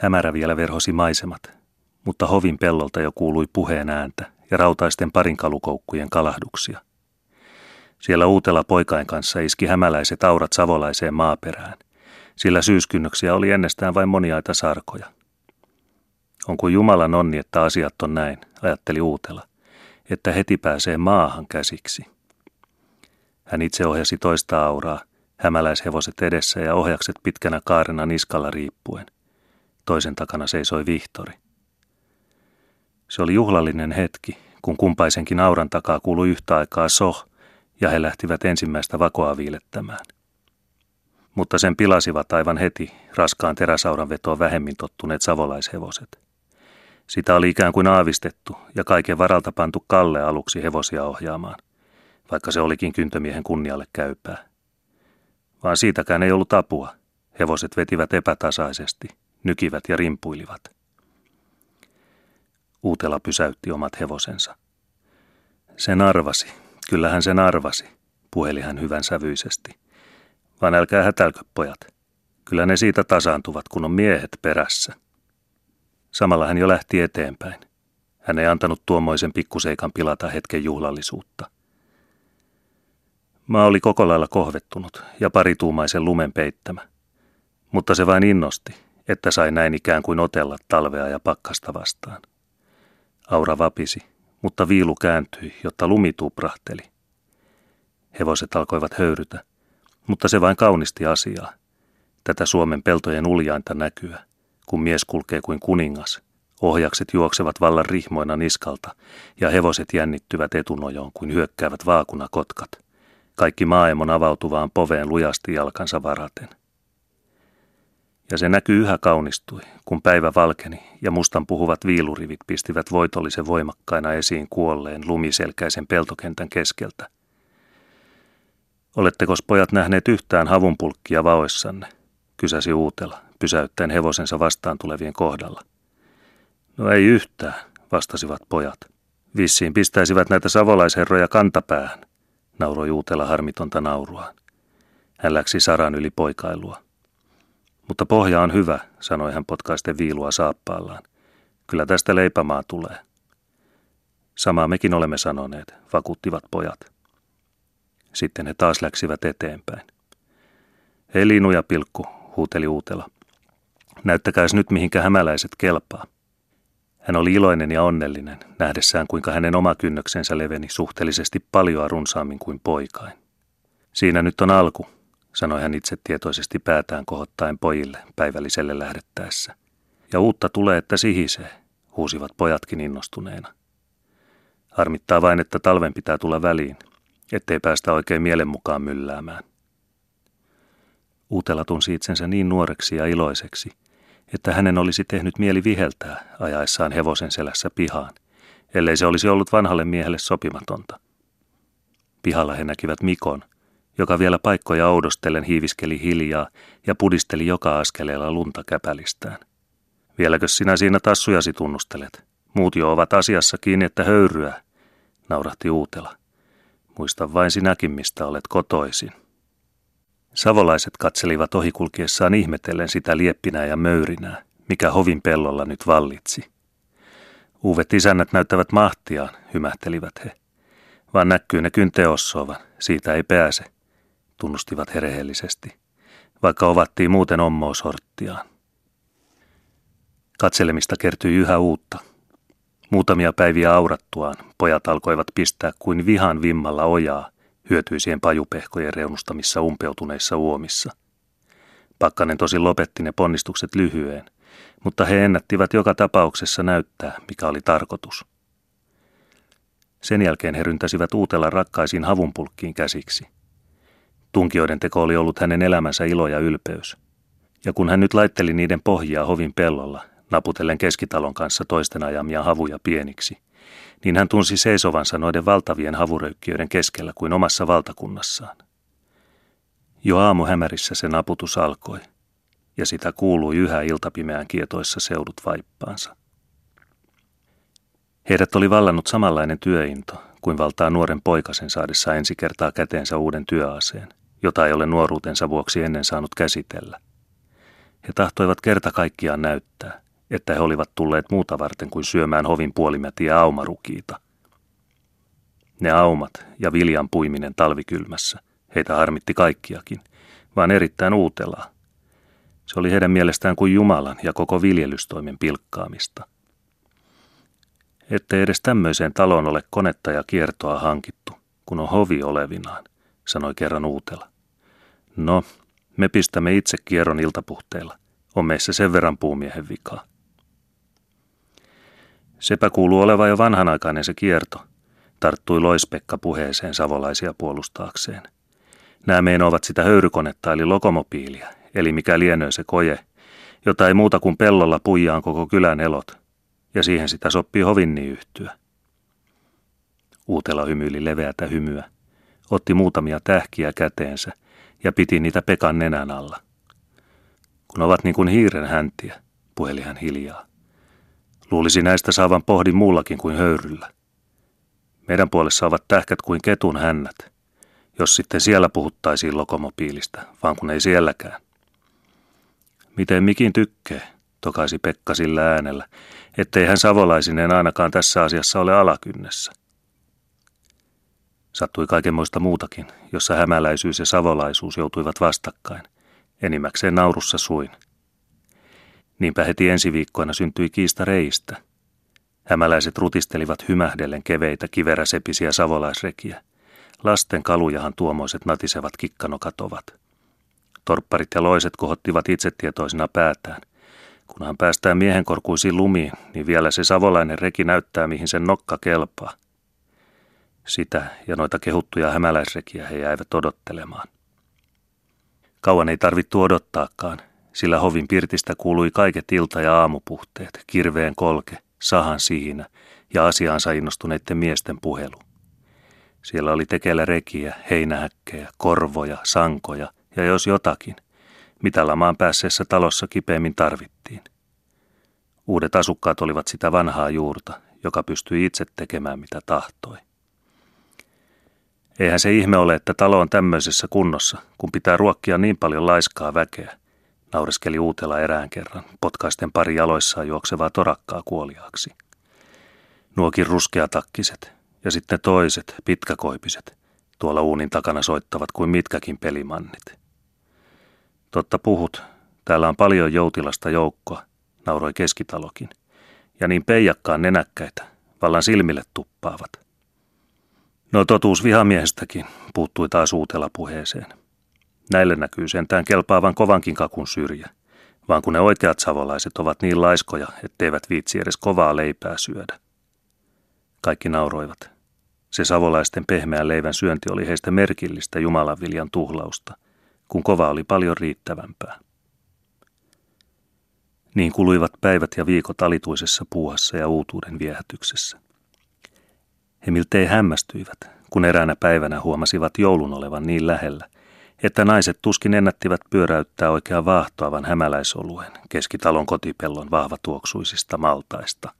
Hämärä vielä verhosi maisemat, mutta hovin pellolta jo kuului puheen ääntä ja rautaisten parinkalukoukkujen kalahduksia. Siellä uutella poikain kanssa iski hämäläiset aurat savolaiseen maaperään, sillä syyskynnöksiä oli ennestään vain moniaita sarkoja. On kuin Jumalan onni, että asiat on näin, ajatteli uutela, että heti pääsee maahan käsiksi. Hän itse ohjasi toista auraa, hämäläishevoset edessä ja ohjakset pitkänä kaarena niskalla riippuen. Toisen takana seisoi Vihtori. Se oli juhlallinen hetki, kun kumpaisenkin auran takaa kuului yhtä aikaa soh, ja he lähtivät ensimmäistä vakoa viilettämään. Mutta sen pilasivat aivan heti raskaan teräsauran vetoon vähemmin tottuneet savolaishevoset. Sitä oli ikään kuin aavistettu ja kaiken varalta pantu Kalle aluksi hevosia ohjaamaan, vaikka se olikin kyntömiehen kunnialle käypää. Vaan siitäkään ei ollut apua. Hevoset vetivät epätasaisesti, nykivät ja rimpuilivat. Uutela pysäytti omat hevosensa. Sen arvasi, kyllähän sen arvasi, puheli hän hyvän sävyisesti. Vaan älkää hätälkö, pojat. Kyllä ne siitä tasaantuvat, kun on miehet perässä. Samalla hän jo lähti eteenpäin. Hän ei antanut tuommoisen pikkuseikan pilata hetken juhlallisuutta. Maa oli koko lailla kohvettunut ja parituumaisen lumen peittämä. Mutta se vain innosti, että sai näin ikään kuin otella talvea ja pakkasta vastaan. Aura vapisi, mutta viilu kääntyi, jotta lumi tuprahteli. Hevoset alkoivat höyrytä, mutta se vain kaunisti asiaa. Tätä Suomen peltojen uljainta näkyä, kun mies kulkee kuin kuningas. Ohjakset juoksevat vallan rihmoina niskalta ja hevoset jännittyvät etunojoon kuin hyökkäävät vaakunakotkat. Kaikki maailman avautuvaan poveen lujasti jalkansa varaten. Ja se näkyy yhä kaunistui, kun päivä valkeni ja mustan puhuvat viilurivit pistivät voitollisen voimakkaina esiin kuolleen lumiselkäisen peltokentän keskeltä. Oletteko pojat nähneet yhtään havunpulkkia vaoissanne? kysäsi Uutela, pysäyttäen hevosensa vastaan tulevien kohdalla. No ei yhtään, vastasivat pojat. Vissiin pistäisivät näitä savolaisherroja kantapäähän, nauroi Uutela harmitonta nauruaan. Hän läksi saran yli poikailua. Mutta pohja on hyvä, sanoi hän potkaisten viilua saappaallaan. Kyllä tästä leipämaa tulee. Samaa mekin olemme sanoneet, vakuuttivat pojat. Sitten he taas läksivät eteenpäin. Hei ja Pilkku, huuteli Uutela. Näyttäkääs nyt mihinkä hämäläiset kelpaa. Hän oli iloinen ja onnellinen, nähdessään kuinka hänen oma kynnöksensä leveni suhteellisesti paljon runsaammin kuin poikain. Siinä nyt on alku, sanoi hän itse tietoisesti päätään kohottaen pojille päivälliselle lähdettäessä. Ja uutta tulee, että sihisee, huusivat pojatkin innostuneena. Harmittaa vain, että talven pitää tulla väliin, ettei päästä oikein mielen mukaan mylläämään. Uutela tunsi itsensä niin nuoreksi ja iloiseksi, että hänen olisi tehnyt mieli viheltää ajaessaan hevosen selässä pihaan, ellei se olisi ollut vanhalle miehelle sopimatonta. Pihalla he näkivät Mikon, joka vielä paikkoja oudostellen hiiviskeli hiljaa ja pudisteli joka askeleella lunta käpälistään. Vieläkö sinä siinä tassujasi tunnustelet? Muut jo ovat asiassa kiinni, että höyryä, naurahti Uutela. Muista vain sinäkin, mistä olet kotoisin. Savolaiset katselivat ohikulkiessaan ihmetellen sitä lieppinää ja möyrinää, mikä hovin pellolla nyt vallitsi. Uuvet isännät näyttävät mahtiaan, hymähtelivät he. Vaan näkyy ne kynteossovan, siitä ei pääse, tunnustivat he rehellisesti, vaikka ovattiin muuten ommoosorttiaan. Katselemista kertyi yhä uutta. Muutamia päiviä aurattuaan pojat alkoivat pistää kuin vihan vimmalla ojaa hyötyisien pajupehkojen reunustamissa umpeutuneissa uomissa. Pakkanen tosi lopetti ne ponnistukset lyhyen, mutta he ennättivät joka tapauksessa näyttää, mikä oli tarkoitus. Sen jälkeen he ryntäsivät uutella rakkaisiin havunpulkkiin käsiksi. Tunkioiden teko oli ollut hänen elämänsä ilo ja ylpeys. Ja kun hän nyt laitteli niiden pohjaa hovin pellolla, naputellen keskitalon kanssa toisten ajamia havuja pieniksi – niin hän tunsi seisovansa noiden valtavien havuröykkiöiden keskellä kuin omassa valtakunnassaan. Jo aamu hämärissä se naputus alkoi, ja sitä kuului yhä iltapimeään kietoissa seudut vaippaansa. Heidät oli vallannut samanlainen työinto kuin valtaa nuoren poikasen saadessa ensi kertaa käteensä uuden työaseen, jota ei ole nuoruutensa vuoksi ennen saanut käsitellä. He tahtoivat kerta kaikkiaan näyttää, että he olivat tulleet muuta varten kuin syömään hovin puolimätiä aumarukiita. Ne aumat ja viljan puiminen talvikylmässä, heitä harmitti kaikkiakin, vaan erittäin uutelaa. Se oli heidän mielestään kuin Jumalan ja koko viljelystoimen pilkkaamista. Ette edes tämmöiseen taloon ole konetta ja kiertoa hankittu, kun on hovi olevinaan, sanoi kerran uutela. No, me pistämme itse kierron iltapuhteilla. On meissä sen verran puumiehen vikaa. Sepä kuuluu oleva jo vanhanaikainen se kierto, tarttui Loispekka puheeseen savolaisia puolustaakseen. Nämä ovat sitä höyrykonetta eli lokomobiilia, eli mikä lienee se koje, jota ei muuta kuin pellolla puijaan koko kylän elot, ja siihen sitä sopii hovinni yhtyä. Uutela hymyili leveätä hymyä, otti muutamia tähkiä käteensä ja piti niitä Pekan nenän alla. Kun ovat niin kuin hiiren häntiä, puheli hän hiljaa. Luulisi näistä saavan pohdin muullakin kuin höyryllä. Meidän puolessa ovat tähkät kuin ketun hännät, jos sitten siellä puhuttaisiin lokomobiilista, vaan kun ei sielläkään. Miten mikin tykkää, tokaisi Pekka sillä äänellä, ettei hän savolaisineen ainakaan tässä asiassa ole alakynnessä. Sattui kaikenmoista muutakin, jossa hämäläisyys ja savolaisuus joutuivat vastakkain, enimmäkseen naurussa suin. Niinpä heti ensi viikkoina syntyi kiista reistä. Hämäläiset rutistelivat hymähdellen keveitä kiveräsepisiä savolaisrekiä. Lasten kalujahan tuomoiset natisevat kikkanokat ovat. Torpparit ja loiset kohottivat itsetietoisina päätään. Kunhan päästään miehenkorkuisiin lumiin, niin vielä se savolainen reki näyttää, mihin sen nokka kelpaa. Sitä ja noita kehuttuja hämäläisrekiä he jäivät odottelemaan. Kauan ei tarvittu odottaakaan, sillä hovin pirtistä kuului kaiket ilta- ja aamupuhteet, kirveen kolke, sahan siinä ja asiaansa innostuneiden miesten puhelu. Siellä oli tekeillä rekiä, heinähäkkejä, korvoja, sankoja ja jos jotakin, mitä lamaan päässeessä talossa kipeämmin tarvittiin. Uudet asukkaat olivat sitä vanhaa juurta, joka pystyi itse tekemään mitä tahtoi. Eihän se ihme ole, että talo on tämmöisessä kunnossa, kun pitää ruokkia niin paljon laiskaa väkeä, naureskeli uutela erään kerran, potkaisten pari jaloissaan juoksevaa torakkaa kuoliaaksi. Nuokin ruskeatakkiset ja sitten toiset, pitkäkoipiset, tuolla uunin takana soittavat kuin mitkäkin pelimannit. Totta puhut, täällä on paljon joutilasta joukkoa, nauroi keskitalokin, ja niin peijakkaan nenäkkäitä, vallan silmille tuppaavat – No totuus vihamiehestäkin, puuttui taas uutella puheeseen. Näille näkyy sentään kelpaavan kovankin kakun syrjä, vaan kun ne oikeat savolaiset ovat niin laiskoja, etteivät viitsi edes kovaa leipää syödä. Kaikki nauroivat. Se savolaisten pehmeän leivän syönti oli heistä merkillistä Jumalanviljan tuhlausta, kun kova oli paljon riittävämpää. Niin kuluivat päivät ja viikot alituisessa puuhassa ja uutuuden viehätyksessä. He miltei hämmästyivät, kun eräänä päivänä huomasivat joulun olevan niin lähellä, että naiset tuskin ennättivät pyöräyttää oikean vaahtoavan hämäläisoluen keskitalon kotipellon vahvatuoksuisista maltaista.